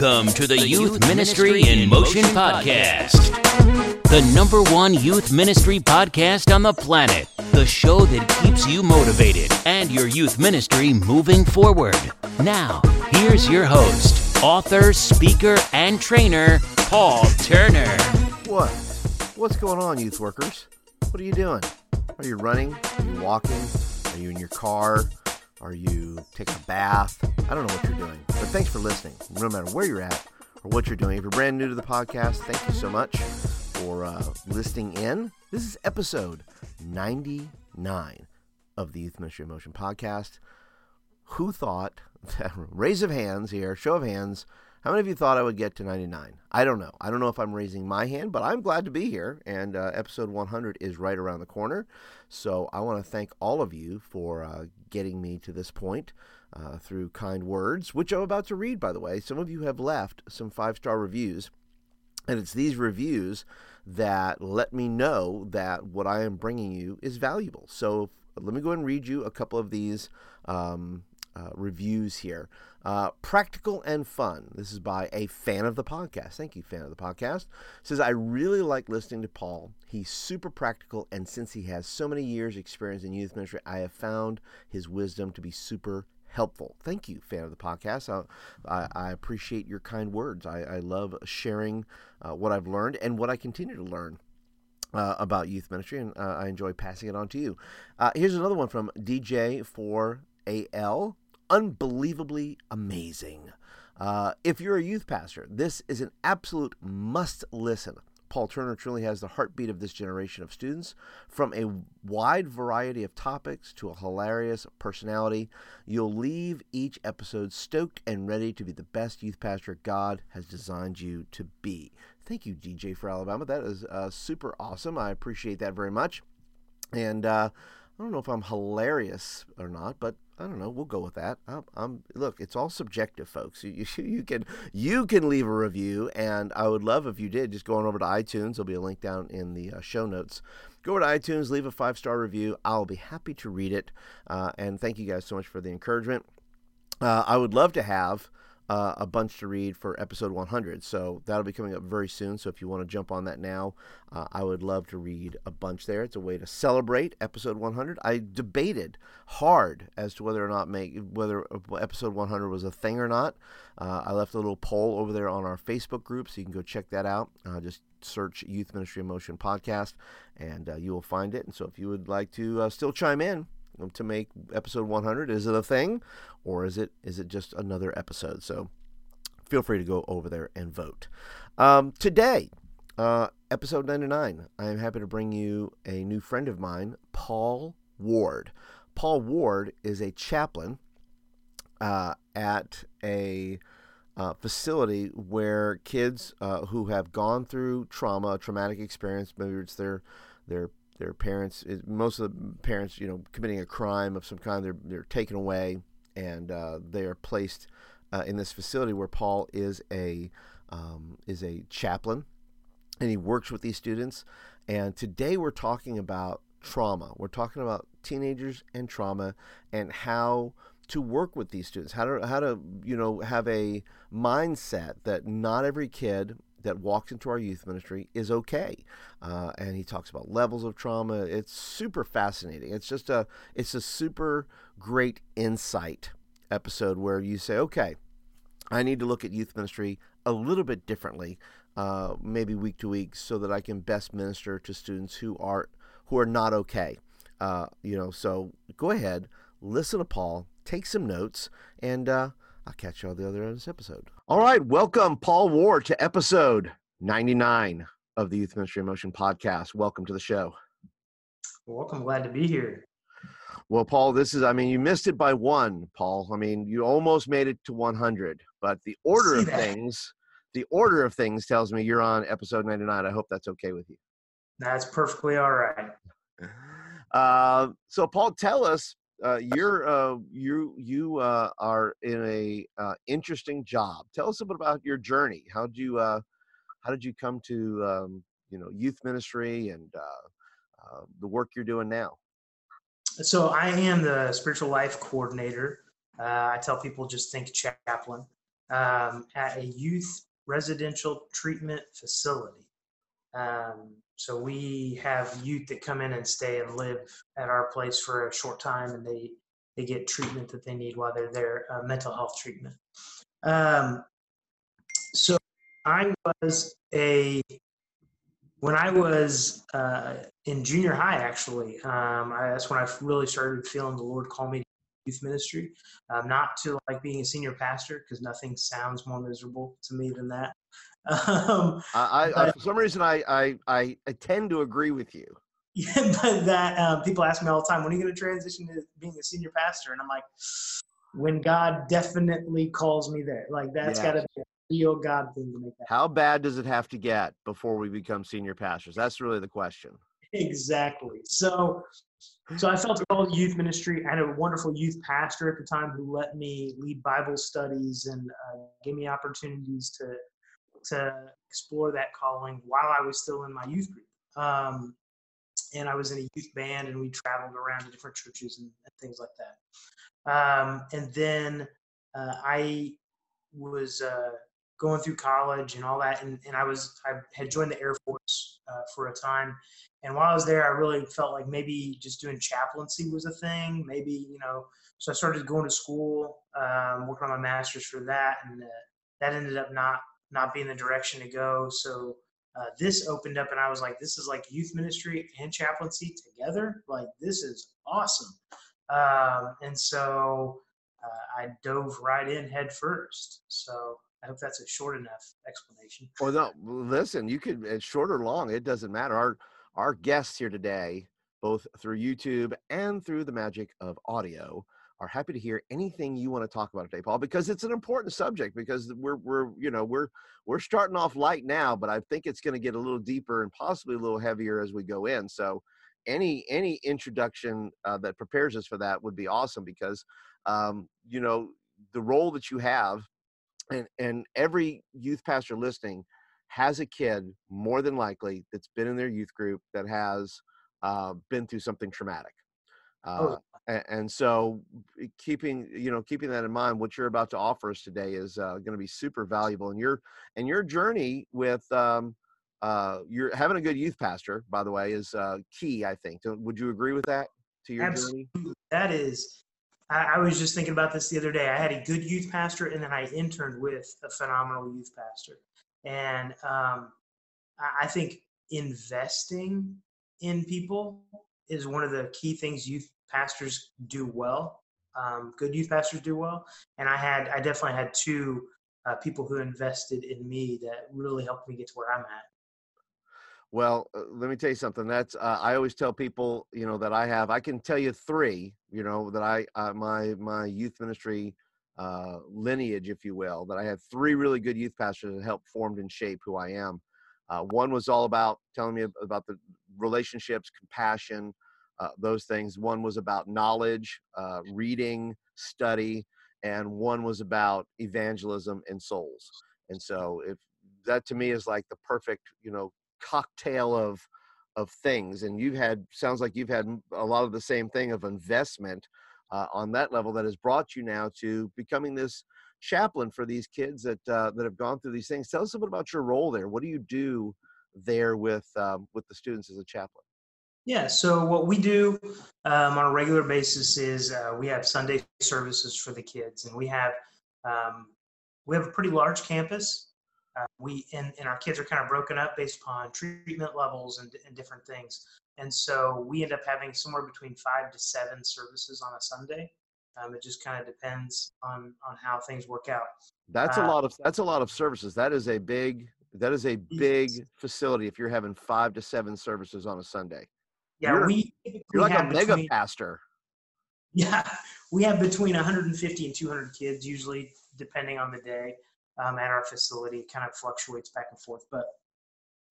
Welcome to the Youth Ministry in Motion podcast, the number one youth ministry podcast on the planet. The show that keeps you motivated and your youth ministry moving forward. Now, here's your host, author, speaker, and trainer, Paul Turner. What? What's going on, youth workers? What are you doing? Are you running? Are you walking? Are you in your car? Are you taking a bath? I don't know what you're doing, but thanks for listening. No matter where you're at or what you're doing, if you're brand new to the podcast, thank you so much for uh, listening in. This is episode 99 of the Youth Ministry of Motion podcast. Who thought, raise of hands here, show of hands, how many of you thought I would get to 99? I don't know. I don't know if I'm raising my hand, but I'm glad to be here. And uh, episode 100 is right around the corner. So I want to thank all of you for uh, getting me to this point uh, through kind words, which I'm about to read, by the way. Some of you have left some five star reviews. And it's these reviews that let me know that what I am bringing you is valuable. So let me go and read you a couple of these um, uh, reviews here. Uh, practical and fun. This is by a fan of the podcast. Thank you, fan of the podcast. Says I really like listening to Paul. He's super practical, and since he has so many years' experience in youth ministry, I have found his wisdom to be super helpful. Thank you, fan of the podcast. I, I, appreciate your kind words. I, I love sharing uh, what I've learned and what I continue to learn. Uh, about youth ministry, and uh, I enjoy passing it on to you. Uh, here's another one from DJ4AL unbelievably amazing. Uh, if you're a youth pastor, this is an absolute must listen. Paul Turner truly has the heartbeat of this generation of students. From a wide variety of topics to a hilarious personality, you'll leave each episode stoked and ready to be the best youth pastor God has designed you to be. Thank you, DJ for Alabama. That is uh, super awesome. I appreciate that very much. And uh, I don't know if I'm hilarious or not, but I don't know. We'll go with that. I'm, I'm, look. It's all subjective, folks. You, you, you can you can leave a review, and I would love if you did. Just going over to iTunes. There'll be a link down in the uh, show notes. Go over to iTunes, leave a five star review. I'll be happy to read it. Uh, and thank you guys so much for the encouragement. Uh, I would love to have uh, a bunch to read for episode 100. So that'll be coming up very soon. So if you want to jump on that now, uh, I would love to read a bunch there. It's a way to celebrate episode 100. I debated hard as to whether or not make whether episode 100 was a thing or not. Uh, I left a little poll over there on our Facebook group, so you can go check that out. Uh, just search Youth Ministry of Motion podcast, and uh, you will find it. And so if you would like to uh, still chime in, to make episode 100 is it a thing? Or is it is it just another episode? So feel free to go over there and vote. Um, today uh, episode 99 i am happy to bring you a new friend of mine paul ward. Paul ward is a chaplain uh, at a uh, facility where kids uh, who have gone through trauma, traumatic experience, maybe it's their their their parents most of the parents you know committing a crime of some kind they're they're taken away and uh, they are placed uh, in this facility where Paul is a um, is a chaplain and he works with these students. And today we're talking about trauma. We're talking about teenagers and trauma and how to work with these students how to how to you know have a mindset that not every kid that walks into our youth ministry is okay. Uh, and he talks about levels of trauma. It's super fascinating. It's just a it's a super great insight episode where you say, okay, I need to look at youth ministry a little bit differently, uh, maybe week to week, so that I can best minister to students who are who are not okay. Uh, you know, so go ahead, listen to Paul, take some notes, and uh, I'll catch you on the other end of this episode. All right, welcome, Paul Ward, to episode 99 of the Youth Ministry Motion podcast. Welcome to the show. Welcome, glad to be here. Well, Paul, this is, I mean, you missed it by one, Paul. I mean, you almost made it to 100, but the order of that. things, the order of things tells me you're on episode 99. I hope that's okay with you. That's perfectly all right. Uh, so, Paul, tell us uh, you're uh, you you uh, are in a uh, interesting job. Tell us a bit about your journey. How did you uh, how did you come to um, you know youth ministry and uh, the work you're doing now? So I am the spiritual life coordinator. I tell people just think chaplain. um, at a youth residential treatment facility. Um, so we have youth that come in and stay and live at our place for a short time, and they they get treatment that they need while they're there, uh, mental health treatment. Um, so I was a when I was uh, in junior high, actually, um, I, that's when I really started feeling the Lord call me to youth ministry. Um, not to like being a senior pastor, because nothing sounds more miserable to me than that. Um, I, I, for some reason, I, I, I tend to agree with you. Yeah, but that um, people ask me all the time, when are you going to transition to being a senior pastor? And I'm like, when God definitely calls me there. Like that's got to be a real God thing to make that. How bad does it have to get before we become senior pastors? That's really the question. Exactly. So, so I felt called youth ministry. I had a wonderful youth pastor at the time who let me lead Bible studies and uh, gave me opportunities to to explore that calling while I was still in my youth group. Um, and I was in a youth band, and we traveled around to different churches and, and things like that. Um, and then uh, I was uh, going through college and all that, and, and I was I had joined the Air Force uh, for a time, and while I was there, I really felt like maybe just doing chaplaincy was a thing. Maybe you know, so I started going to school, um, working on my master's for that, and uh, that ended up not not being the direction to go. So uh, this opened up, and I was like, this is like youth ministry and chaplaincy together. Like this is awesome. Um, and so uh, I dove right in head first. So I hope that's a short enough explanation. Well, no, listen, you could it's short or long. It doesn't matter. Our our guests here today, both through YouTube and through the magic of audio, are happy to hear anything you want to talk about today, Paul, because it's an important subject. Because we're we're you know we're we're starting off light now, but I think it's going to get a little deeper and possibly a little heavier as we go in. So any any introduction uh, that prepares us for that would be awesome because um, you know the role that you have and and every youth pastor listening has a kid more than likely that's been in their youth group that has uh, been through something traumatic uh, oh. and, and, so keeping you know keeping that in mind what you're about to offer us today is uh, going to be super valuable and your and your journey with um, uh, you're having a good youth pastor by the way is uh, key i think would you agree with that to your Absolutely. journey that is I, I, was just thinking about this the other day. I had a good youth pastor, and then I interned with a phenomenal youth pastor. And um, I, I think investing in people is one of the key things youth pastors do well. Um, good youth pastors do well, and I had I definitely had two uh, people who invested in me that really helped me get to where I'm at. Well, uh, let me tell you something. That's uh, I always tell people, you know, that I have. I can tell you three, you know, that I uh, my my youth ministry uh, lineage, if you will, that I had three really good youth pastors that helped formed and shape who I am. Uh, one was all about telling me about the relationships, compassion, uh, those things. One was about knowledge, reading, study, and one was about evangelism and souls. And so, if that to me is like the perfect, you know, cocktail of of things and you've had sounds like you've had a lot of the same thing of investment uh, on that level that has brought you now to becoming this chaplain for these kids that uh, that have gone through these things tell us a bit about your role there what do you do there with um, with the students as a chaplain yeah so what we do um, on a regular basis is uh, we have sunday services for the kids and we have um, we have a pretty large campus uh, we and, and our kids are kind of broken up based upon treatment levels and, and different things. And so we end up having somewhere between five to seven services on a Sunday. Um, it just kind of depends on on how things work out. That's uh, a lot of that's a lot of services. That is a big that is a big facility if you're having five to seven services on a Sunday. Yeah, you're, we you're like a mega between, pastor. Yeah, we have between 150 and 200 kids usually, depending on the day um, at our facility. It kind of fluctuates back and forth, but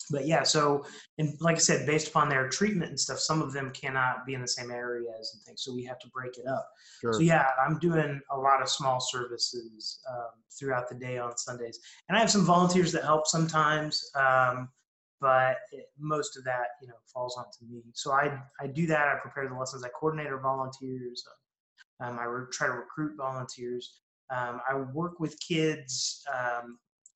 but yeah. So and like I said, based upon their treatment and stuff, some of them cannot be in the same areas and things, so we have to break it up. Sure. So yeah, I'm doing a lot of small services um, throughout the day on Sundays, and I have some volunteers that help sometimes. Um, but it, most of that, you know, falls onto me. So I I do that. I prepare the lessons. I coordinate our volunteers. Um, I re- try to recruit volunteers. Um, I work with kids.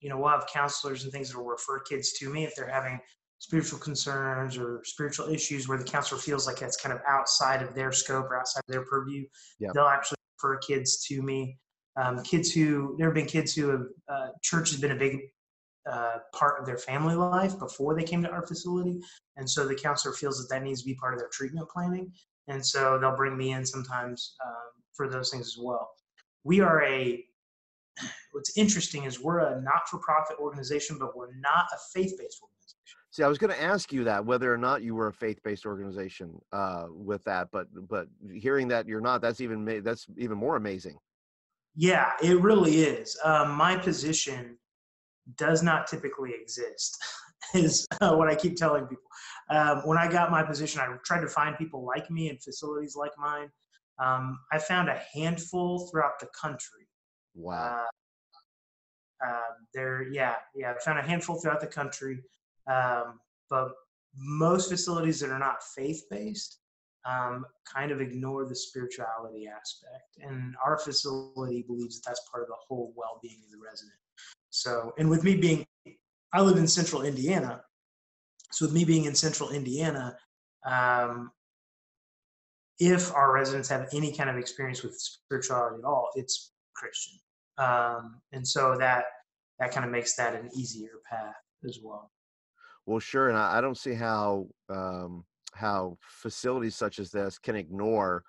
You know, we'll have counselors and things that will refer kids to me if they're having spiritual concerns or spiritual issues where the counselor feels like it's kind of outside of their scope or outside of their purview. They'll actually refer kids to me. Um, kids who there have been kids who have uh, church has been a big uh, part of their family life before they came to our facility, and so the counselor feels that that needs to be part of their treatment planning, and so they'll bring me in sometimes um, for those things as well. We are a what's interesting is we're a not-for-profit organization, but we're not a faith-based organization. See, I was going to ask you that whether or not you were a faith-based organization uh, with that, but but hearing that you're not, that's even ma- that's even more amazing. Yeah, it really is. Um, my position does not typically exist, is uh, what I keep telling people. Um, when I got my position, I tried to find people like me in facilities like mine. Um, I found a handful throughout the country. Wow. Uh, uh, there, yeah, yeah, I found a handful throughout the country. Um, but most facilities that are not faith based um, kind of ignore the spirituality aspect. And our facility believes that that's part of the whole well being of the resident. So, and with me being, I live in central Indiana. So, with me being in central Indiana, um, if our residents have any kind of experience with spirituality at all, it's Christian. Um, and so that that kind of makes that an easier path as well. Well, sure, and I, I don't see how um, how facilities such as this can ignore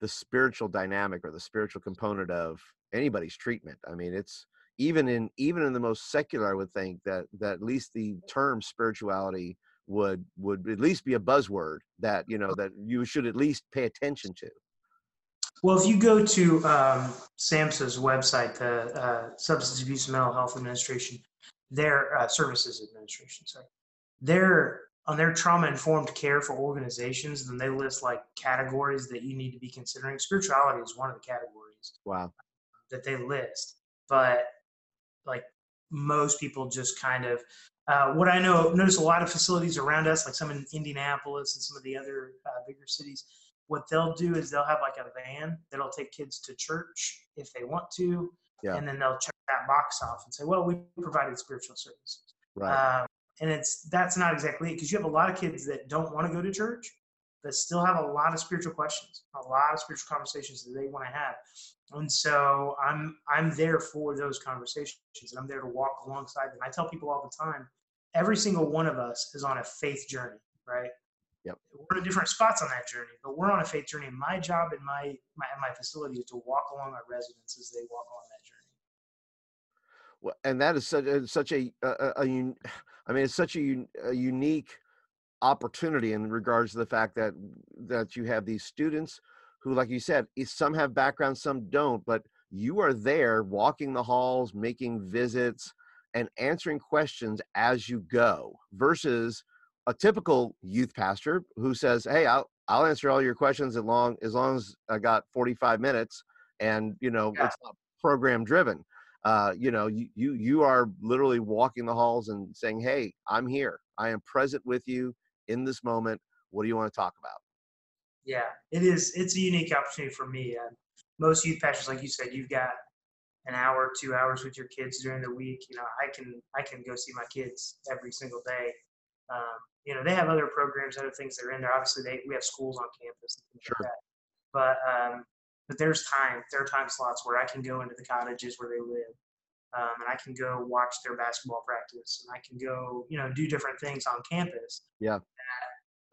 the spiritual dynamic or the spiritual component of anybody's treatment. I mean, it's even in even in the most secular, I would think that that at least the term spirituality would would at least be a buzzword that you know that you should at least pay attention to. Well, if you go to um, SAMHSA's website, the uh, Substance Abuse and Mental Health Administration, their uh, Services Administration, sorry, their on their trauma informed care for organizations, then they list like categories that you need to be considering. Spirituality is one of the categories. Wow. That they list, but like most people just kind of uh, what I know, notice a lot of facilities around us, like some in Indianapolis and some of the other uh, bigger cities. What they'll do is they'll have like a van that'll take kids to church if they want to, Yeah. and then they'll check that box off and say, "Well, we provided spiritual services." Right. Um, and it's that's not exactly it because you have a lot of kids that don't want to go to church, but still have a lot of spiritual questions, a lot of spiritual conversations that they want to have. And so I'm I'm there for those conversations, and I'm there to walk alongside them. I tell people all the time, every single one of us is on a faith journey, right? Yep. We're in different spots on that journey, but we're on a faith journey. My job in my my, my facility is to walk along our residents as they walk along that journey. Well, and that is such a, such a, a, a un- I mean, it's such a, a unique opportunity in regards to the fact that that you have these students who, like you said, some have backgrounds, some don't, but you are there walking the halls, making visits, and answering questions as you go versus a typical youth pastor who says, "Hey, I'll I'll answer all your questions as long as long as I got 45 minutes," and you know Yeah. it's not program driven uh, you know, you, you you are literally walking the halls and saying, "Hey, I'm here. I am present with you in this moment. What do you want to talk about?" Yeah, it is. It's a unique opportunity for me. Uh, most youth pastors, like you said, you've got an hour, two hours with your kids during the week. You know, I can I can go see my kids every single day. Um, you know, they have other programs, other things that are in there. Obviously, they we have schools on campus and things Sure. like that. But um, but there's time. There are time slots where I can go into the cottages where they live. Um, and I can go watch their basketball practice, and I can go, you know, do different things on campus. Yeah.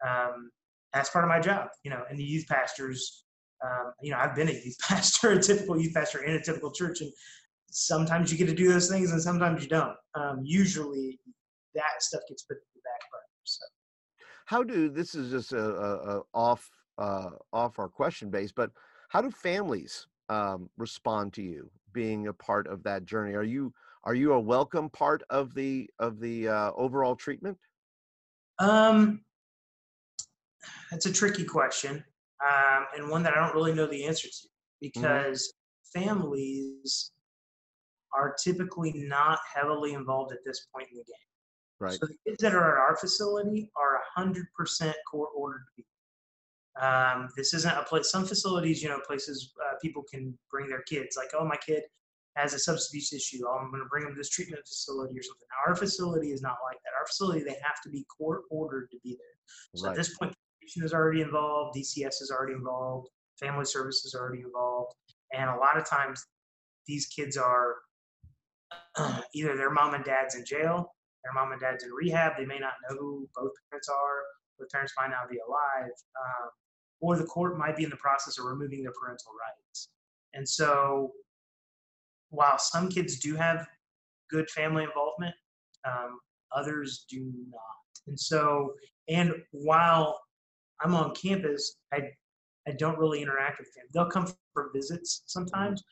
um, that's part of my job, you know. And the youth pastors, um, you know, I've been a youth pastor, a typical youth pastor in a typical church, and sometimes you get to do those things, and sometimes you don't. Um, usually, that stuff gets put back burner. So, How do this is just a, a, a off uh, off our question base, but how do families um, respond to you being a part of that journey? Are you are you a welcome part of the of the uh, overall treatment? um, that's a tricky question, um, and one that I don't really know the answer to because families are typically not heavily involved at this point in the game. Right. So the kids that are at our facility are 100% court ordered people. Um, this isn't a place. Some facilities, you know, places uh, people can bring their kids. Like, oh, my kid has a substance abuse issue. I'm going to bring them to this treatment facility or something. Our facility is not like that. Our facility, they have to be court ordered to be there. So Right. at this point, probation is already involved, DCS is already involved, family services are already involved, and a lot of times these kids are either their mom and dad's in jail, their mom and dad's in rehab. They may not know who both parents are. Both parents might not be alive, um, or the court might be in the process of removing their parental rights. And so, while some kids do have good family involvement, um, others do not. And so, and while I'm on campus, I I don't really interact with them. They'll come for visits sometimes.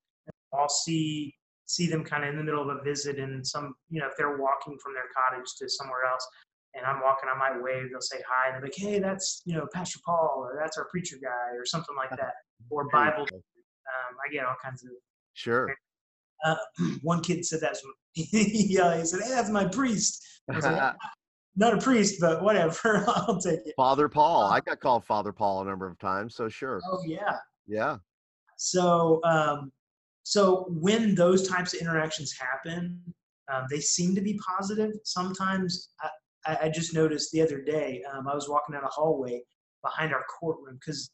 I'll see see them kind of in the middle of a visit and some you know if they're walking from their cottage to somewhere else and I'm walking, I might wave. They'll say hi, and they're like, "Hey, that's you know Pastor Paul, or that's our preacher guy, or something like that." Or Bible. Um, I get all kinds of. Sure. Uh, one kid said that. yeah, he said, "Hey, that's my priest." Was Not a priest, but whatever. I'll take it. Father Paul. I got called Father Paul a number of times, so sure. Oh yeah. Yeah. So, um, so when those types of interactions happen, um, they seem to be positive. Sometimes I, I, just noticed the other day, um, I was walking down a hallway behind our courtroom because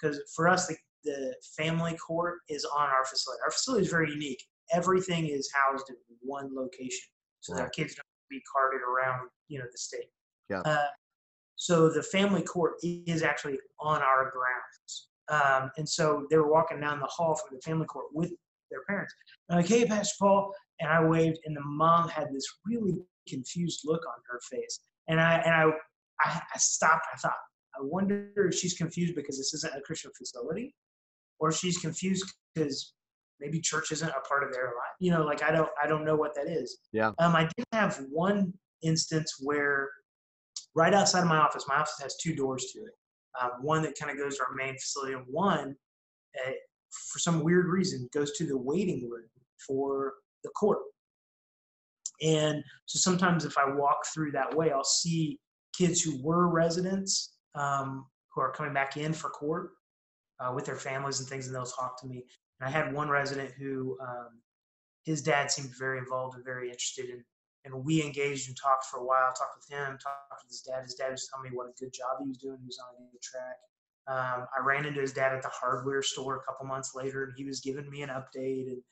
because for us the, the family court is on our facility. Our facility is very unique. Everything is housed in one location, so that our kids don't be carted around, you know, the state. Yeah. Uh, so the family court is actually on our grounds. Um, and so they were walking down the hall from the family court with their parents. I'm like, hey, Pastor Paul. And I waved, and the mom had this really confused look on her face. And I and I, I, I stopped. I thought, I wonder if she's confused because this isn't a Christian facility, or she's confused because maybe church isn't a part of their life. You know, like I don't I don't know what that is. Yeah. Um, I did have one instance where right outside of my office, my office has two doors to it. Um, one that kind of goes to our main facility, and one, uh, for some weird reason, goes to the waiting room for the court. And so sometimes if I walk through that way, I'll see kids who were residents um, who are coming back in for court uh, with their families and things, and they'll talk to me. And I had one resident who um, his dad seemed very involved and very interested in and we engaged and talked for a while. Talked with him, talked with his dad. His dad was telling me what a good job he was doing. He was on a good track. Um, I ran into his dad at the hardware store a couple months later, and he was giving me an update and,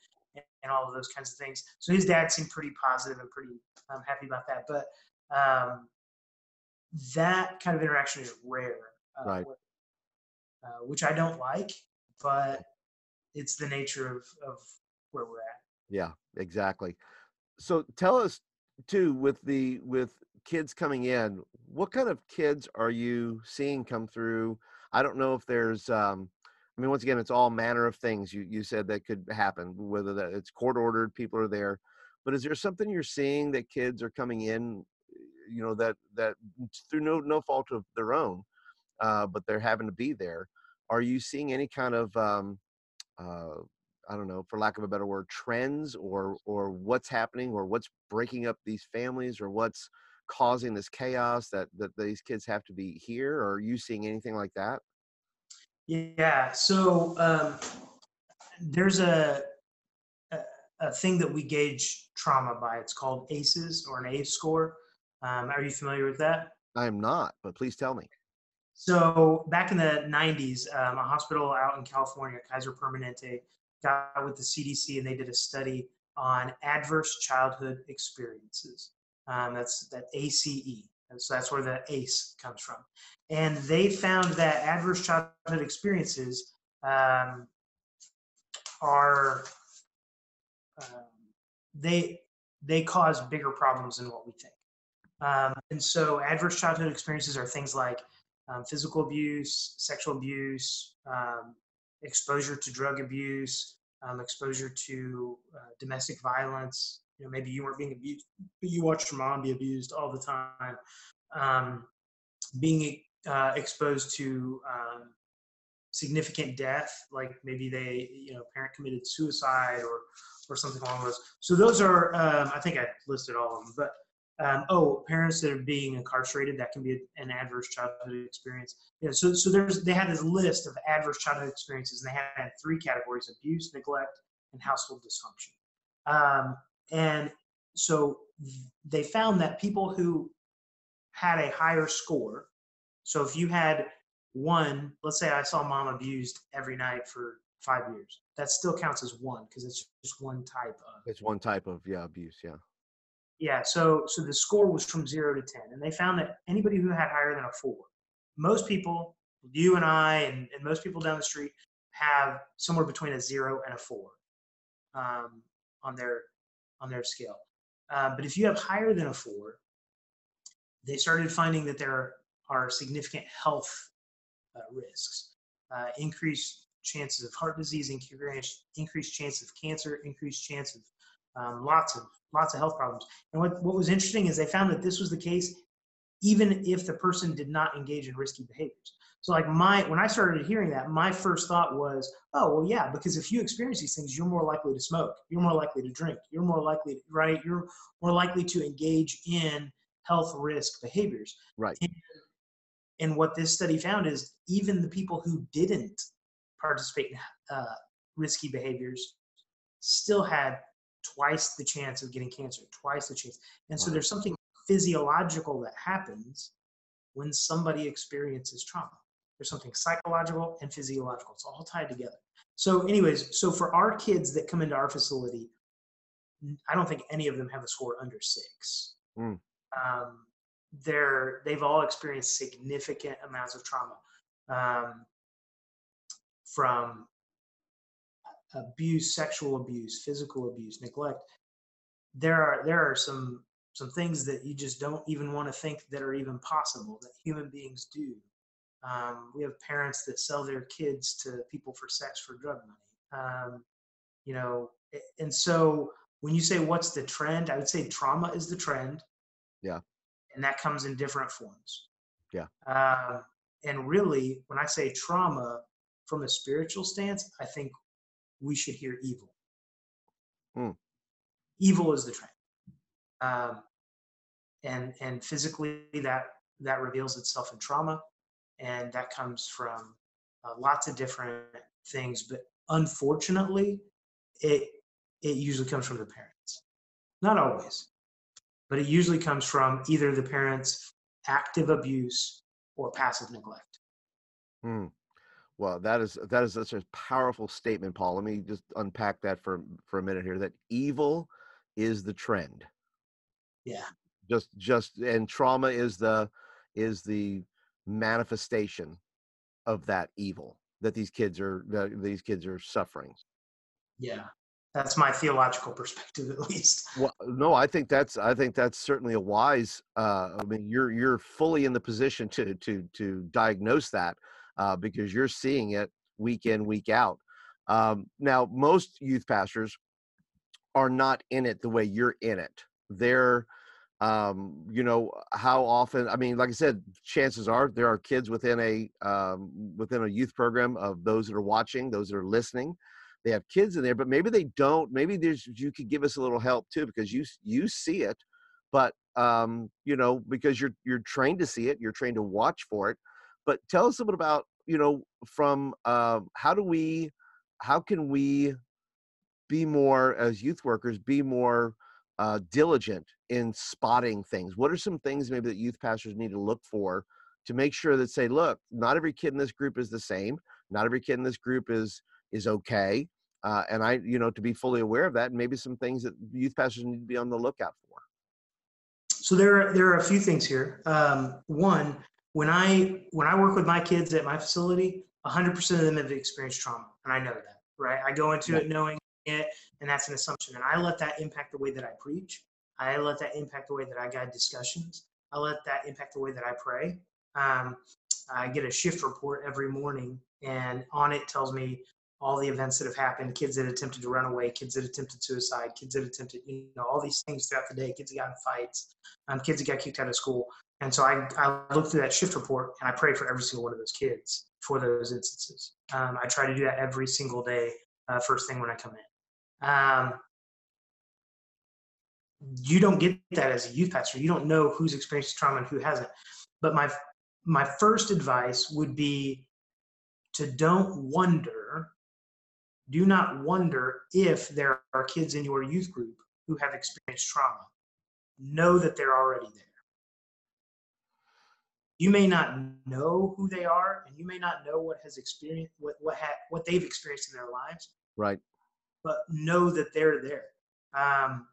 and, all of those kinds of things. So his dad seemed pretty positive and pretty um, happy about that. But um, that kind of interaction is rare, uh, Right. uh, which I don't like, but it's the nature of, of where we're at. Yeah, exactly. So tell us too with the with kids coming in, what kind of kids are you seeing come through? I don't know if there's um I mean once again it's all manner of things you you said that could happen whether that it's court ordered people are there. But is there something you're seeing that kids are coming in you know that that through no no fault of their own uh but they're having to be there. Are you seeing any kind of um uh I don't know, for lack of a better word, trends or or what's happening or what's breaking up these families or what's causing this chaos that that these kids have to be here? Or are you seeing anything like that? Yeah. So um, there's a, a a thing that we gauge trauma by. It's called ACEs or an ACE score. Um, are you familiar with that? I am not, but please tell me. So back in the 90s, um, a hospital out in California, Kaiser Permanente, got with the CDC and they did a study on adverse childhood experiences. Um, that's that ACE. So that's where the ACE comes from. And they found that adverse childhood experiences um, are um, they they cause bigger problems than what we think. Um, and so adverse childhood experiences are things like um, physical abuse, sexual abuse, um, exposure to drug abuse, um, exposure to uh, domestic violence. You know, maybe you weren't being abused, but you watched your mom be abused all the time. Um, being uh, exposed to um, significant death, like maybe they, you know, parent committed suicide or or something along those. So those are, um, I think I listed all of them, but um, oh, parents that are being incarcerated, that can be an adverse childhood experience. Yeah, so so there's they had this list of adverse childhood experiences, and they had three categories: abuse, neglect, and household dysfunction. Um, and so they found that people who had a higher score, so if you had one, let's say I saw mom abused every night for five years, that still counts as one because it's just one type of. It's one type of yeah abuse. Yeah. Yeah. So so the score was from zero to ten, and they found that anybody who had higher than a four, most people, you and I, and, and most people down the street have somewhere between a zero and a four um, on their on their scale. Uh, but if you have higher than a four, they started finding that there are significant health uh, risks, uh, increased chances of heart disease, increased increased chance of cancer, increased chance of um, lots of lots of health problems. And what, what was interesting is they found that this was the case even if the person did not engage in risky behaviors. So like my when I started hearing that, my first thought was, oh well, yeah, because if you experience these things, you're more likely to smoke, you're more likely to drink, you're more likely, to, right? You're more likely to engage in health risk behaviors. Right. And, and what this study found is even the people who didn't participate in uh, risky behaviors still had twice the chance of getting cancer, twice the chance. And so there's something physiological that happens when somebody experiences trauma. There's something psychological and physiological. It's all tied together. So, anyways, so for our kids that come into our facility, I don't think any of them have a score under six. Mm. Um, they're they've all experienced significant amounts of trauma um, from abuse, sexual abuse, physical abuse, neglect. There are there are some some things that you just don't even want to think that are even possible that human beings do. Um, we have parents that sell their kids to people for sex for drug money. Um, you know, and so when you say what's the trend, I would say trauma is the trend. Yeah. And that comes in different forms. Yeah. Um, and really, when I say trauma from a spiritual stance, I think we should hear evil. Hmm. Evil is the trend. Um, and and physically that that reveals itself in trauma and that comes from uh, lots of different things but unfortunately it it usually comes from the parents not always but it usually comes from either the parents active abuse or passive neglect Hmm. Well, that is that is such a powerful statement, Paul. Let me just unpack that for for a minute here. That evil is the trend. yeah Just just and trauma is the is the manifestation of that evil that these kids are that these kids are suffering. yeah that's my theological perspective at least Well, no, I think that's I think that's certainly a wise. Uh, I mean, you're you're fully in the position to to to diagnose that uh, because you're seeing it week in week out. Um, now, most youth pastors are not in it the way you're in it. They're, um, you know, how often? I mean, like I said, chances are there are kids within a um, within a youth program of those that are watching, those that are listening they have kids in there but maybe they don't maybe there's you could give us a little help too because you you see it but um you know because you're you're trained to see it you're trained to watch for it but tell us a bit about you know from uh, how do we how can we be more as youth workers be more uh, diligent in spotting things? What are some things maybe that youth pastors need to look for to make sure that say look not every kid in this group is the same. Not every kid in this group is is okay uh, and i you know to be fully aware of that and maybe some things that youth pastors need to be on the lookout for. So there are there are a few things here. Um, one when i when i work with my kids at my facility 100% of them have experienced trauma and i know that right? I go into Yeah. it knowing it and that's an assumption and i let that impact the way that i preach. I let that impact the way that i guide discussions. I let that impact the way that i pray. Um, i get a shift report every morning and on it tells me all the events that have happened kids that attempted to run away kids that attempted suicide kids that attempted you know all these things throughout the day kids that got in fights um, kids that got kicked out of school and so I, I look through that shift report and I pray for every single one of those kids for those instances. Um, I try to do that every single day, uh, first thing when I come in. Um, you don't get that as a youth pastor. You don't know who's experienced trauma and who hasn't. But my my first advice would be to don't wonder do not wonder if there are kids in your youth group who have experienced trauma. Know that they're already there. You may not know who they are, and you may not know what has experienced what what ha, what they've experienced in their lives. Right. But know that they're there. Um,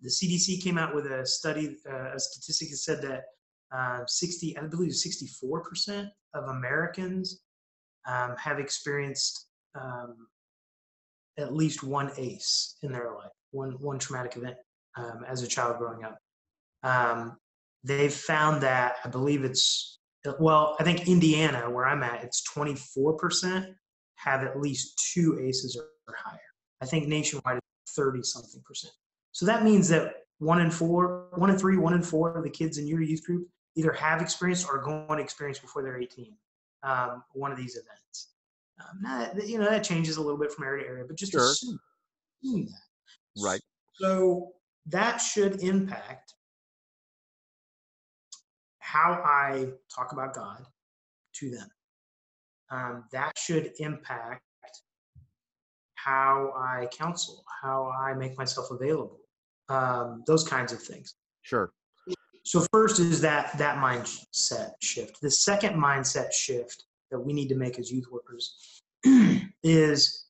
the CDC came out with a study, uh, a statistic that said that uh, 60, I believe 64% of Americans um, have experienced um, at least one ACE in their life, one one traumatic event um, as a child growing up. They've found that I believe it's well, I think Indiana, where I'm at, it's 24% have at least two ACEs or higher. I think nationwide it's 30 something percent. So that means that one in four, one in three, one in four of the kids in your youth group either have experienced or going to experience before they're 18 um, one of these events. Um, that, you know, that changes a little bit from area to area, but just sure. assume, assume that. Right. So that should impact how I talk about God to them. Um, that should impact how I counsel, how I make myself available, um, those kinds of things. Sure. So first is that that mindset shift. The second mindset shift that we need to make as youth workers is,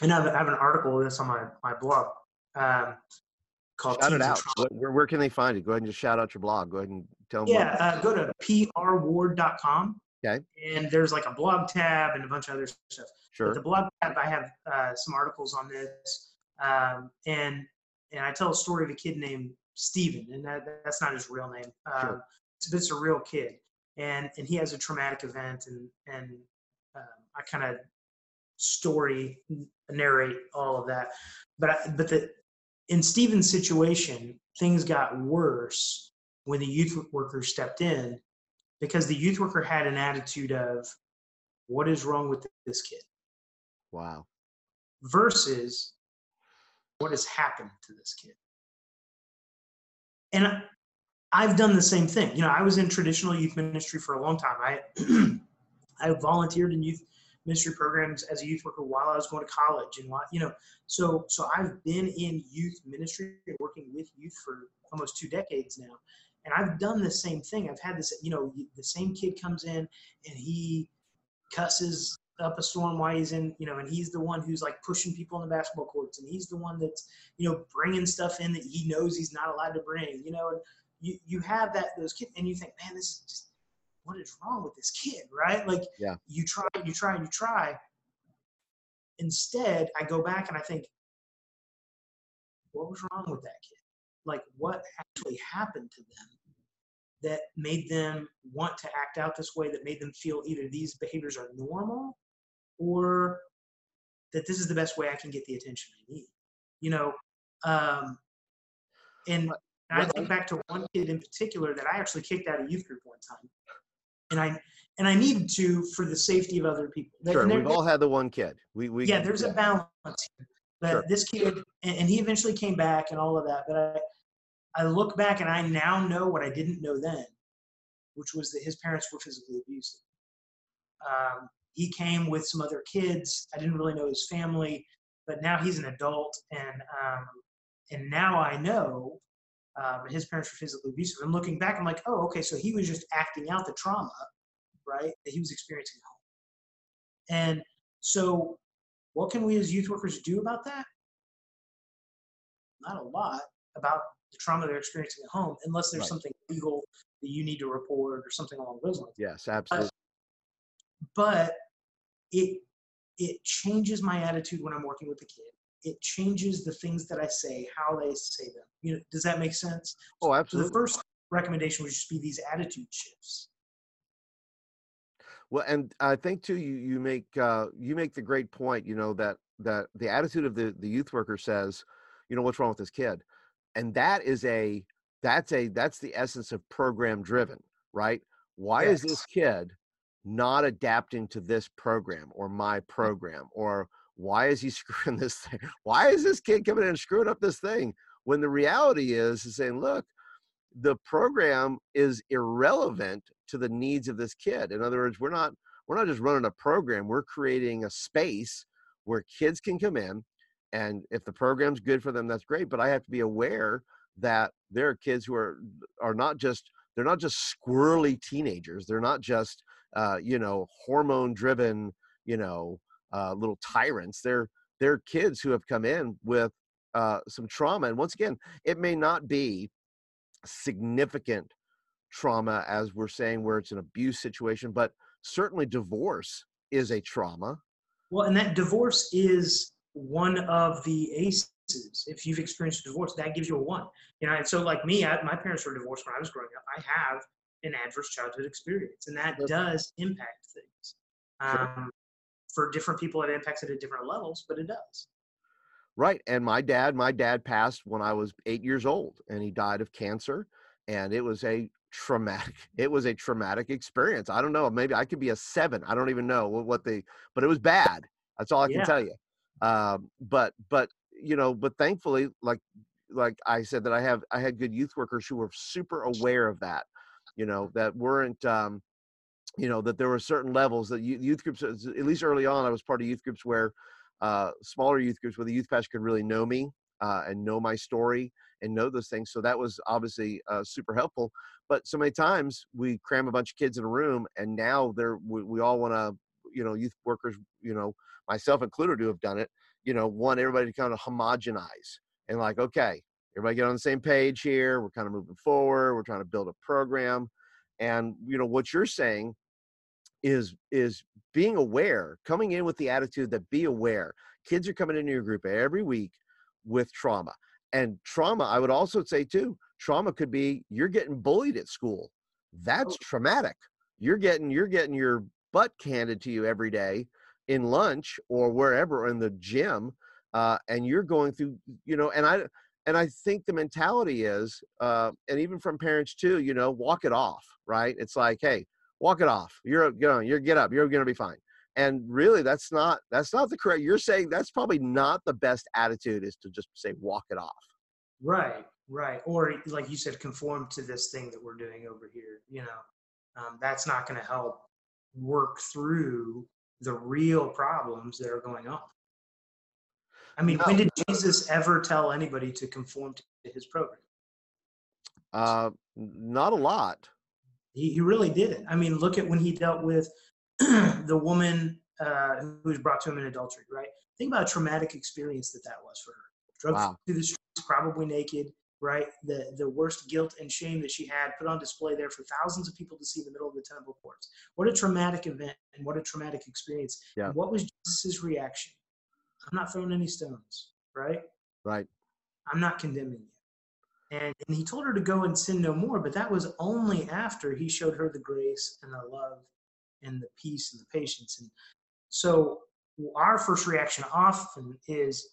and I have, an article that's on my my blog um, called. Shout it out. Where, where can they find it? Go ahead and just shout out your blog. Go ahead and tell them. Yeah, uh, go to prward.com. Okay. And there's like a blog tab and a bunch of other stuff. Sure. But the blog tab, I have uh, some articles on this, um, and and I tell a story of a kid named Steven, and that, that's not his real name. Um, Sure. it's, it's a real kid, and and he has a traumatic event, and and um, I kind of story narrate all of that. But I, but the in Steven's situation, things got worse when the youth worker stepped in because the youth worker had an attitude of what is wrong with this kid Wow. versus what has happened to this kid. And I- I've done the same thing. You know, I was in traditional youth ministry for a long time. I I volunteered in youth ministry programs as a youth worker while I was going to college and while, you know, so so I've been in youth ministry and working with youth for almost two decades now. And I've done the same thing. I've had this, you know, the same kid comes in and he cusses up a storm while he's in, you know, and he's the one who's like pushing people in the basketball courts, and he's the one that's, you know, bringing stuff in that he knows he's not allowed to bring, you know, and you you have that those kids, and you think, man, this is just what is wrong with this kid, right? Like, Yeah. you try, you try, and you try. Instead, I go back and I think, what was wrong with that kid? Like, what actually happened to them that made them want to act out this way? That made them feel either these behaviors are normal or that this is the best way I can get the attention I need. You know, um, and, and I think back to one kid in particular that I actually kicked out of youth group one time, and I and I needed to for the safety of other people. Sure. We've all had the one kid. We we yeah, there's a balance here. But Sure. this kid, and, and he eventually came back and all of that. But I, I look back and I now know what I didn't know then, which was that his parents were physically abusive. Um, he came with some other kids. I didn't really know his family, but now he's an adult, and um, and now I know um, his parents were physically abusive. And looking back, I'm like, oh, okay, so he was just acting out the trauma, right, that he was experiencing at home. And so, what can we as youth workers do about that? Not a lot about the trauma they're experiencing at home, unless there's Right. something legal that you need to report or something along those lines. Yes, absolutely. But it it changes my attitude when I'm working with the kid. It changes the things that I say, how I say them. You know, does that make sense? Oh, So the first recommendation would just be these attitude shifts. Well, and I think too, you you make uh, you make the great point. You know that that the attitude of the the youth worker says, you know, what's wrong with this kid, and that is a that's a that's the essence of program driven, right? Why is this kid not adapting to this program or my program or why is he screwing this thing? Why is this kid coming in and screwing up this thing? When the reality is, is saying, look, the program is irrelevant to the needs of this kid. In other words, we're not we're not just running a program, we're creating a space where kids can come in and if the program's good for them that's great but i have to be aware that there are kids who are are not just they're not just squirrely teenagers they're not just uh, you know hormone driven you know uh, little tyrants. They're they're kids who have come in with uh, some trauma and once again it may not be significant trauma as we're saying where it's an abuse situation but certainly divorce is a trauma. Well and that divorce is one of the aces. If you've experienced divorce that gives you a one you know and so like me I, my parents were divorced when i was growing up. I have an adverse childhood experience and that does impact things. Um, for different people it impacts it at different levels but it does. Right and my dad my dad passed when i was eight years old and he died of cancer and it was a traumatic it was a traumatic experience. I don't know maybe i could be a seven i don't even know what they but it was bad that's all i can tell you. Um, but but you know but thankfully like like i said that i have i had good youth workers who were super aware of that you know that weren't um, you know that there were certain levels that youth groups at least early on i was part of youth groups where uh, smaller youth groups where the youth pastor could really know me uh, and know my story and know those things. So that was obviously uh, super helpful. But so many times we cram a bunch of kids in a room, and now they're we, we all want to, you know, youth workers, you know, myself included, who have done it, you know, want everybody to kind of homogenize and like, okay, everybody get on the same page here. We're kind of moving forward. We're trying to build a program, and you know what you're saying is is being aware, coming in with the attitude that be aware. Kids are coming into your group every week with trauma and trauma i would also say too trauma could be you're getting bullied at school that's oh. traumatic you're getting you're getting your butt handed to you every day in lunch or wherever or in the gym uh, and you're going through you know and i and i think the mentality is uh, and even from parents too you know walk it off right it's like hey walk it off. You're you know you're get up. You're gonna be fine. And really that's not that's not the correct you're saying that's probably not the best attitude is to just say walk it off. Right right. Or like you said conform to this thing that we're doing over here you know? Um, that's not going to help work through the real problems that are going on. I mean no. when did jesus ever tell anybody to conform to his program? Uh not a lot he, he really didn't i mean look at when he dealt with the woman uh, who was brought to him in adultery, right? Think about a traumatic experience that that was for her. Drugged wow. through the streets, probably naked, right? The the worst guilt and shame that she had put on display there for thousands of people to see in the middle of the temple courts. What a traumatic event and what a traumatic experience. Yeah. And what was Jesus' reaction? I'm not throwing any stones, right? Right. I'm not condemning you. And, and he told her to go and sin no more, but that was only after he showed her the grace and the love and the peace and the patience. And so our first reaction often is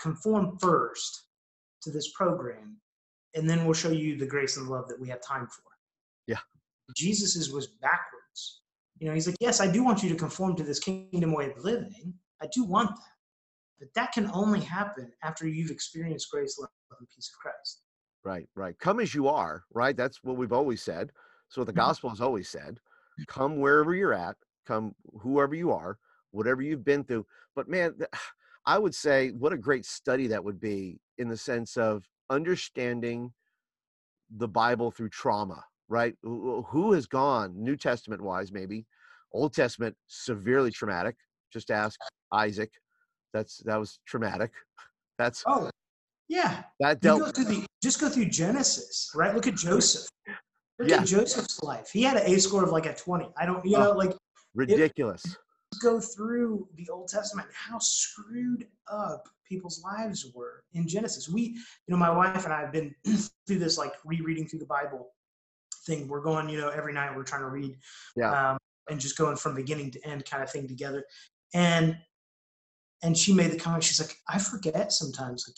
conform first to this program, and then we'll show you the grace and the love that we have time for. Yeah. Jesus's was backwards. You know, he's like, yes, I do want you to conform to this kingdom way of living. I do want that. But that can only happen after you've experienced grace, love, and peace of Christ. Right, right. Come as you are, right? That's what we've always said. So the mm-hmm. gospel has always said come wherever you're at come whoever you are whatever you've been through but man i would say what a great study that would be in the sense of understanding the bible through trauma right who has gone new testament wise maybe old testament severely traumatic just ask isaac that's that was traumatic that's oh yeah that dealt go the, just go through genesis right look at joseph Look yeah. at Joseph's life. He had an ACE score of like a 20. I don't, you know, oh, like ridiculous. Go through the Old Testament, how screwed up people's lives were in Genesis. We, you know, my wife and I have been through this like rereading through the Bible thing. We're going, you know, every night we're trying to read, yeah, um, and just going from beginning to end kind of thing together. And and she made the comment. She's like, I forget sometimes like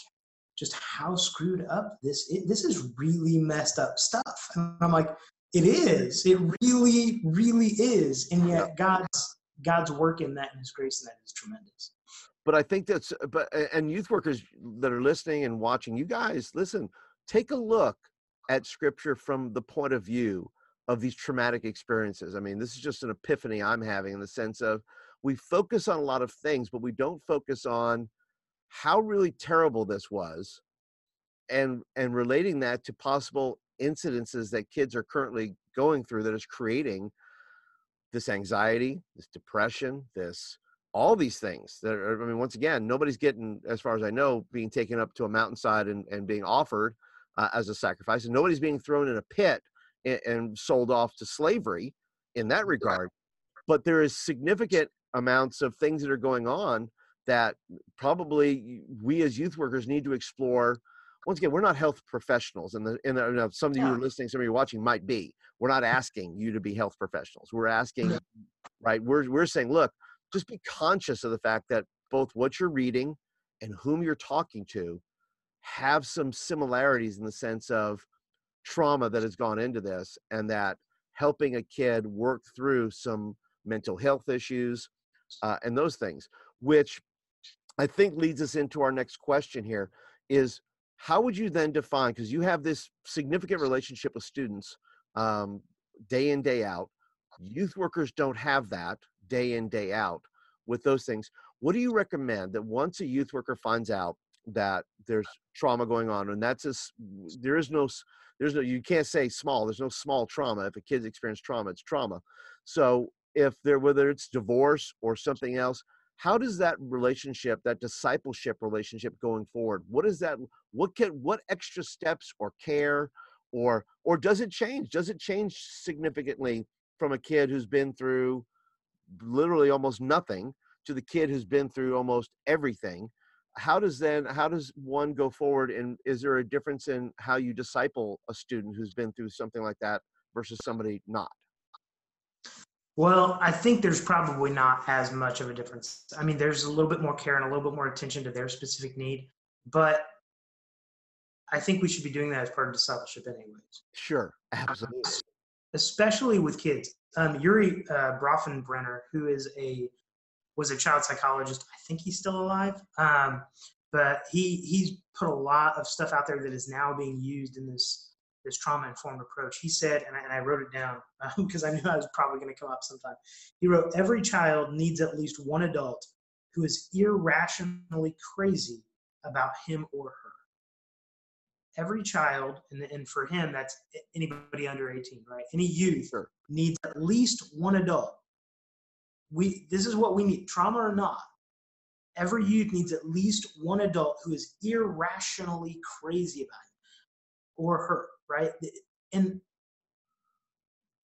just how screwed up this is. This is really messed up stuff. And I'm like, it is. It really, really is. And yet God's God's work in that and His grace in that is tremendous. But I think that's but and youth workers that are listening and watching, you guys, listen, take a look at scripture from the point of view of these traumatic experiences. I mean, this is just an epiphany I'm having in the sense of we focus on a lot of things, but we don't focus on how really terrible this was and and relating that to possible incidences that kids are currently going through that is creating this anxiety, this depression, this all these things that are, I mean, once again, nobody's getting, as far as I know, being taken up to a mountainside and, and being offered uh, as a sacrifice, and nobody's being thrown in a pit and, and sold off to slavery in that regard. But there is significant amounts of things that are going on that probably we as youth workers need to explore once again, we're not health professionals, and the, and the, some of you yeah. are listening, some of you watching might be. We're not asking you to be health professionals. We're asking, right? We're we're saying, look, just be conscious of the fact that both what you're reading and whom you're talking to have some similarities in the sense of trauma that has gone into this, and that helping a kid work through some mental health issues uh, and those things, which I think leads us into our next question here is how would you then define because you have this significant relationship with students um, day in day out. Youth workers don't have that day in day out with those things. What do you recommend that once a youth worker finds out that there's trauma going on and that's just there is no there's no you can't say small there's no small trauma. If a kid's experienced trauma it's trauma. So if there whether it's divorce or something else how does that relationship that discipleship relationship going forward what is that what can what extra steps or care or or does it change? Does it change significantly from a kid who's been through literally almost nothing to the kid who's been through almost everything? How does then how does one go forward and is there a difference in how you disciple a student who's been through something like that versus somebody not well, I think there's probably not as much of a difference. I mean, there's a little bit more care and a little bit more attention to their specific need, but I think we should be doing that as part of discipleship, anyways. Sure, absolutely. Especially with kids. Um, Urie uh, Bronfenbrenner, who is a was a child psychologist. I think he's still alive, um, but he he's put a lot of stuff out there that is now being used in this this trauma informed approach. He said, and I, and I wrote it down because uh, I knew I was probably going to come up sometime. He wrote, Every child needs at least one adult who is irrationally crazy about him or her. Every child, and, and for him, that's anybody under 18, right? Any youth sure. needs at least one adult. We, this is what we need, trauma or not. Every youth needs at least one adult who is irrationally crazy about him or her right? And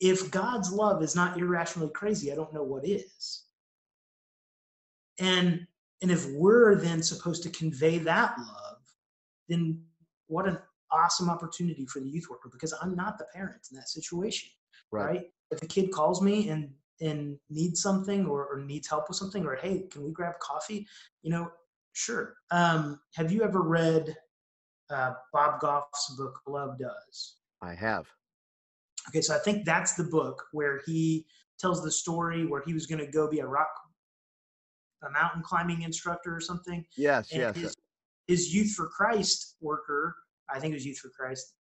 if God's love is not irrationally crazy, I don't know what is. And and if we're then supposed to convey that love, then what an awesome opportunity for the youth worker because I'm not the parent in that situation. Right. right? If a kid calls me and and needs something or, or needs help with something or hey, can we grab coffee? You know, sure. Um, have you ever read uh, Bob Goff's book Love Does. I have. Okay, so I think that's the book where he tells the story where he was going to go be a rock, a mountain climbing instructor or something. Yes, and yes. His, his Youth for Christ worker, I think it was Youth for Christ,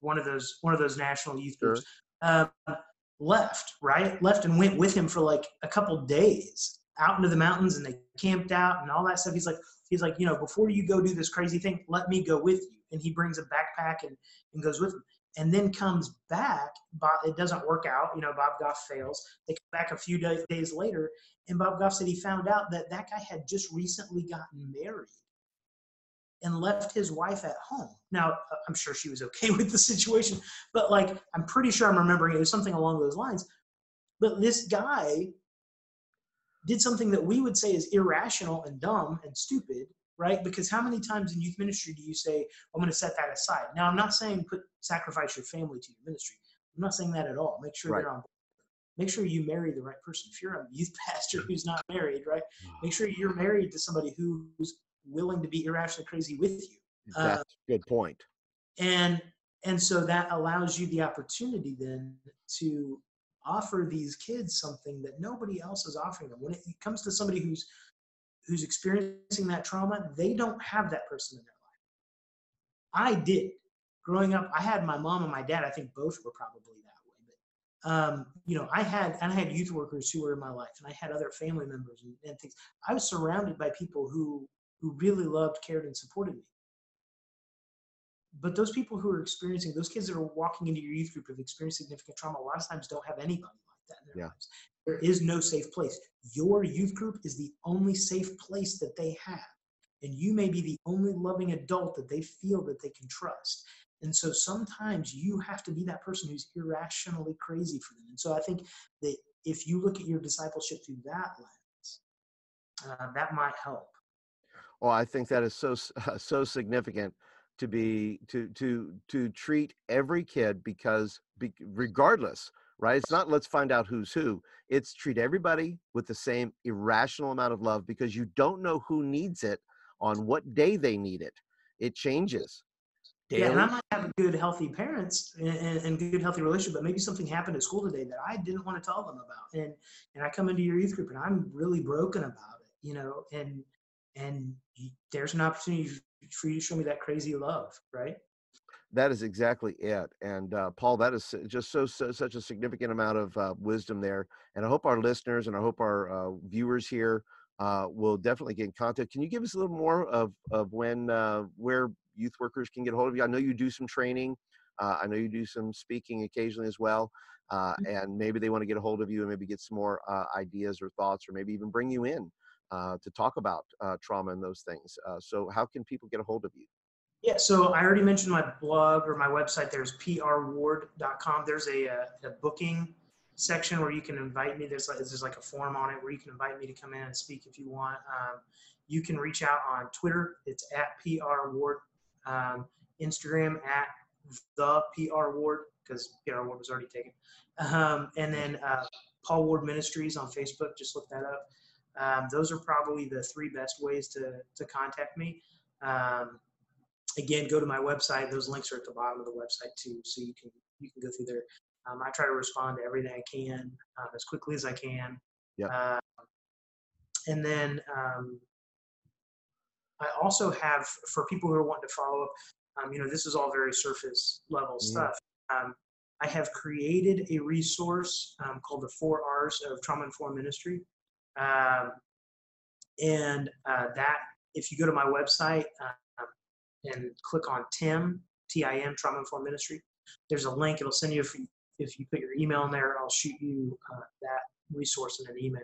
one of those one of those national youth groups, sure. um, left right, left and went with him for like a couple days out into the mountains, and they camped out and all that stuff. He's like, he's like, you know, before you go do this crazy thing, let me go with you. And he brings a backpack and, and goes with him. And then comes back. Bob, it doesn't work out. You know, Bob Goff fails. They come back a few days later, and Bob Goff said he found out that that guy had just recently gotten married and left his wife at home. Now, uh, I'm sure she was okay with the situation, but like, I'm pretty sure I'm remembering it was something along those lines. But this guy did something that we would say is irrational and dumb and stupid, right? Because how many times in youth ministry do you say, I'm going to set that aside? Now, I'm not saying put sacrifice your family to your ministry. I'm not saying that at all. Make sure right. they're on. Make sure you marry the right person. If you're a youth pastor who's not married, right? Make sure you're married to somebody who's willing to be irrationally crazy with you. That's uh, a good point. And and so that allows you the opportunity then to offer these kids something that nobody else is offering them. When it comes to somebody who's who's experiencing that trauma, they don't have that person in their life. I did. Growing up, I had my mom and my dad. I think both were probably that way. But um, you know, I had and I had youth workers who were in my life, and I had other family members and, and things. I was surrounded by people who who really loved, cared, and supported me. But those people who are experiencing, those kids that are walking into your youth group have experienced significant trauma. A lot of times, don't have anybody like that in their Yeah. lives. There is no safe place. Your youth group is the only safe place that they have, and you may be the only loving adult that they feel that they can trust. And so sometimes you have to be that person who's irrationally crazy for them. And so I think that if you look at your discipleship through that lens, uh, that might help. Well, I think that is so so significant to be to to to treat every kid because be, regardless, right? It's not let's find out who's who. It's treat everybody with the same irrational amount of love because you don't know who needs it on what day they need it. It changes. Yeah, and. I might have good, healthy parents and, and, and good, healthy relationship, but maybe something happened at school today that I didn't want to tell them about. And and I come into your youth group and I'm really broken about it, you know. And and there's an opportunity you show me that crazy love, right? That is exactly it. And uh, Paul, that is just so, so such a significant amount of uh, wisdom there. And I hope our listeners and I hope our uh, viewers here uh, will definitely get in contact. Can you give us a little more of of when uh, where youth workers can get a hold of you? I know you do some training. Uh, I know you do some speaking occasionally as well. Uh, and maybe they want to get a hold of you and maybe get some more uh, ideas or thoughts, or maybe even bring you in to talk about uh, trauma and those things. Uh, so, how can people get a hold of you? Yeah, so I already mentioned my blog or my website. There's prward.com. There's a, a, a booking section where you can invite me. There's like, there's like a form on it where you can invite me to come in and speak if you want. Um, you can reach out on Twitter. It's at prward. Um, Instagram at the PR Ward because PR Ward was already taken. Um, and then uh, Paul Ward Ministries on Facebook. Just look that up. Um, those are probably the three best ways to to contact me. Um, again, go to my website. Those links are at the bottom of the website too, so you can you can go through there. Um, I try to respond to everything I can um, as quickly as I can. Yep. Uh, and then um, I also have for people who are wanting to follow up. Um, you know, this is all very surface level Mhm. stuff. Um, I have created a resource um, called the Four R's of Trauma Informed Ministry, um, and uh, that if you go to my website uh, and click on TIM, T-I-M, Trauma Informed Ministry, there's a link. It'll send you if you, if you put your email in there, I'll shoot you uh, that resource in an email,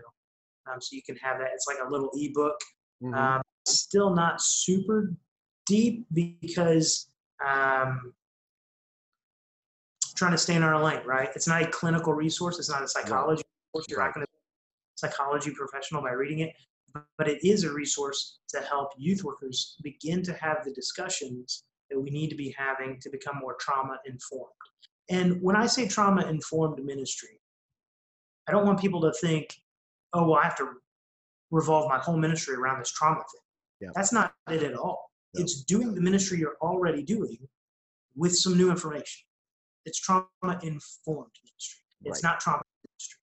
um, so you can have that. It's like a little ebook. Mhm. Um, still not super deep because um, trying to stay in our lane, right? It's not a clinical resource. It's not a psychology resource. You're not going to psychology professional by reading it, but it is a resource to help youth workers begin to have the discussions that we need to be having to become more trauma informed. And when I say trauma informed ministry, I don't want people to think, oh, well, I have to revolve my whole ministry around this trauma thing. Yeah. That's not it at all. It's doing the ministry you're already doing with some new information. It's trauma informed ministry. It's Right. not trauma ministry.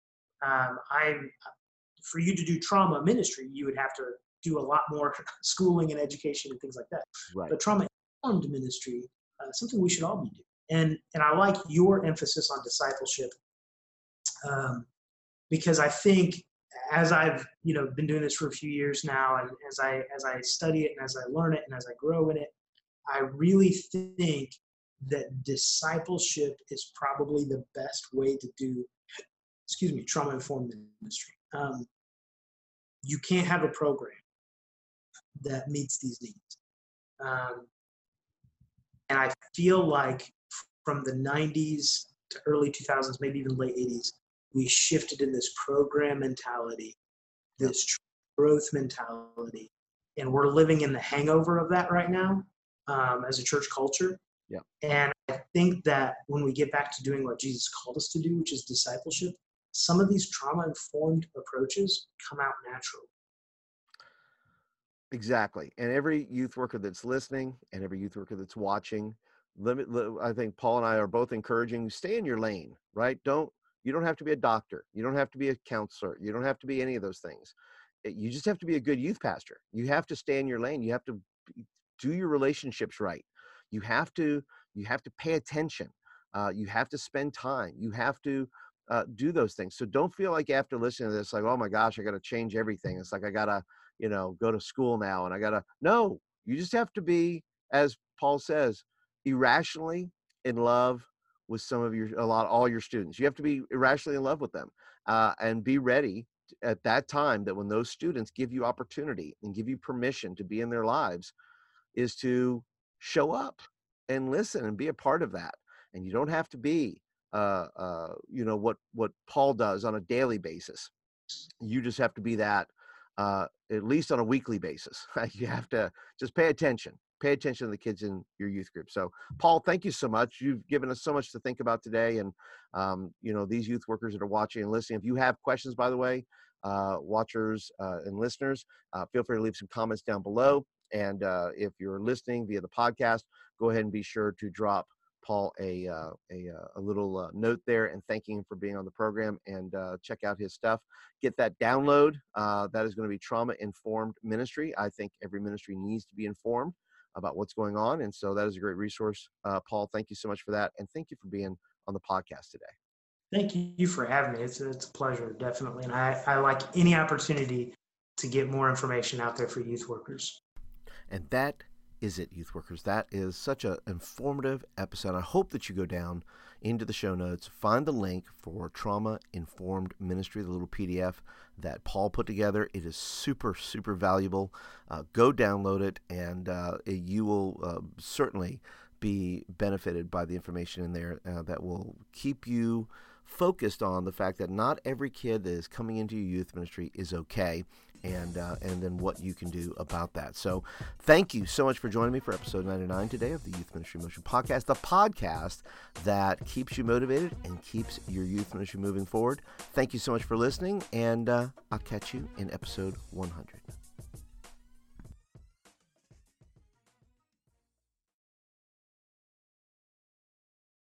Um, I, for you to do trauma ministry, you would have to do a lot more schooling and education and things like that. Right. But trauma informed ministry, uh, something we should all be doing. And and I like your emphasis on discipleship um, because I think as I've you know been doing this for a few years now, and as I as I study it and as I learn it and as I grow in it, I really think that discipleship is probably the best way to do, excuse me, trauma informed ministry. Um, you can't have a program that meets these needs. Um, and I feel like from the 90s to early 2000s, maybe even late 80s, we shifted in this program mentality, this growth mentality, and we're living in the hangover of that right now um, as a church culture. Yeah. And I think that when we get back to doing what Jesus called us to do, which is discipleship, some of these trauma informed approaches come out naturally. Exactly. And every youth worker that's listening and every youth worker that's watching, limit I think Paul and I are both encouraging stay in your lane, right? Don't you don't have to be a doctor. You don't have to be a counselor. You don't have to be any of those things. You just have to be a good youth pastor. You have to stay in your lane. You have to do your relationships right. You have to you have to pay attention. Uh, you have to spend time. You have to uh, do those things. So don't feel like after listening to this, like, oh my gosh, I got to change everything. It's like I got to, you know, go to school now and I got to. No, you just have to be, as Paul says, irrationally in love with some of your, a lot, all your students. You have to be irrationally in love with them uh, and be ready at that time that when those students give you opportunity and give you permission to be in their lives, is to show up and listen and be a part of that. And you don't have to be uh, uh, you know what what Paul does on a daily basis. You just have to be that uh, at least on a weekly basis. you have to just pay attention. Pay attention to the kids in your youth group. So, Paul, thank you so much. You've given us so much to think about today, and um, you know these youth workers that are watching and listening. If you have questions, by the way, uh, watchers uh, and listeners, uh, feel free to leave some comments down below. And uh, if you're listening via the podcast, go ahead and be sure to drop Paul a uh, a, uh, a, little uh, note there and thanking him for being on the program and uh, check out his stuff. Get that download. Uh, that is going to be trauma informed ministry. I think every ministry needs to be informed about what's going on, and so that is a great resource. Uh, Paul, thank you so much for that, and thank you for being on the podcast today. Thank you for having me. It's it's a pleasure, definitely, and I I like any opportunity to get more information out there for youth workers. And that is it, youth workers. That is such an informative episode. I hope that you go down into the show notes, find the link for Trauma Informed Ministry, the little PDF that Paul put together. It is super, super valuable. Uh, go download it, and uh, you will uh, certainly be benefited by the information in there uh, that will keep you focused on the fact that not every kid that is coming into your youth ministry is okay and uh, and then what you can do about that. So, thank you so much for joining me for episode 99 today of the Youth Ministry Motion Podcast, the podcast that keeps you motivated and keeps your youth ministry moving forward. Thank you so much for listening, and uh, I'll catch you in episode 100.